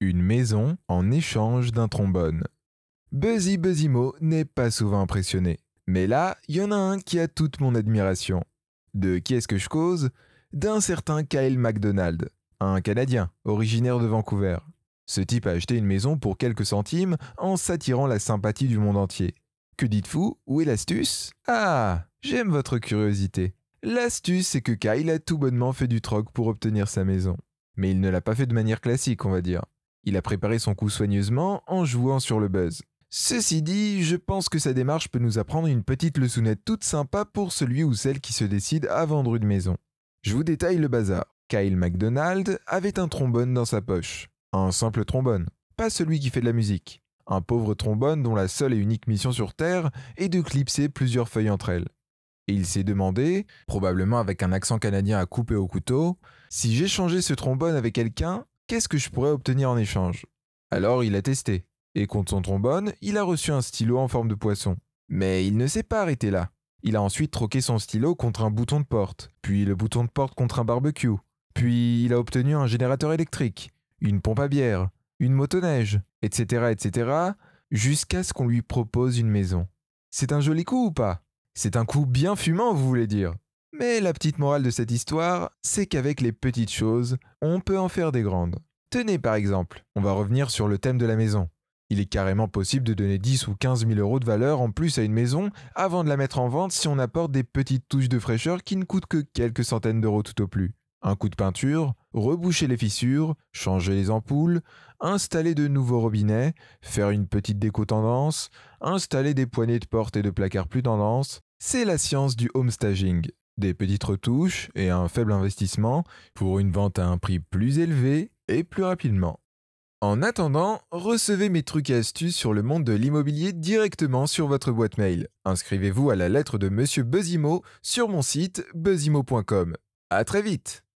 Une maison en échange d'un trombone. Buzzy Buzzimo n'est pas souvent impressionné. Mais là, il y en a un qui a toute mon admiration. De qui est-ce que je cause? D'un certain Kyle MacDonald, un Canadien, originaire de Vancouver. Ce type a acheté une maison pour quelques centimes en s'attirant la sympathie du monde entier. Que dites-vous? Où est l'astuce? Ah J'aime votre curiosité. L'astuce, c'est que Kyle a tout bonnement fait du troc pour obtenir sa maison. Mais il ne l'a pas fait de manière classique, on va dire. Il a préparé son coup soigneusement en jouant sur le buzz. Ceci dit, je pense que sa démarche peut nous apprendre une petite leçonnette toute sympa pour celui ou celle qui se décide à vendre une maison. Je vous détaille le bazar. Kyle MacDonald avait un trombone dans sa poche. Un simple trombone, pas celui qui fait de la musique. Un pauvre trombone dont la seule et unique mission sur Terre est de clipser plusieurs feuilles entre elles. Et il s'est demandé, probablement avec un accent canadien à couper au couteau, si j'échangeais ce trombone avec quelqu'un, qu'est-ce que je pourrais obtenir en échange? Alors il a testé, et contre son trombone, il a reçu un stylo en forme de poisson. Mais il ne s'est pas arrêté là. Il a ensuite troqué son stylo contre un bouton de porte, puis le bouton de porte contre un barbecue, puis il a obtenu un générateur électrique, une pompe à bière, une motoneige, etc., etc., jusqu'à ce qu'on lui propose une maison. C'est un joli coup ou pas? C'est un coup bien fumant, vous voulez dire? Mais la petite morale de cette histoire, c'est qu'avec les petites choses, on peut en faire des grandes. Tenez par exemple, on va revenir sur le thème de la maison. Il est carrément possible de donner 10 ou 15 000 euros de valeur en plus à une maison avant de la mettre en vente si on apporte des petites touches de fraîcheur qui ne coûtent que quelques centaines d'euros tout au plus. Un coup de peinture, reboucher les fissures, changer les ampoules, installer de nouveaux robinets, faire une petite déco tendance, installer des poignées de porte et de placards plus tendance, c'est la science du home staging des petites retouches et un faible investissement pour une vente à un prix plus élevé et plus rapidement. En attendant, recevez mes trucs et astuces sur le monde de l'immobilier directement sur votre boîte mail. Inscrivez-vous à la lettre de Monsieur Buzzimo sur mon site buzzimo.com. À très vite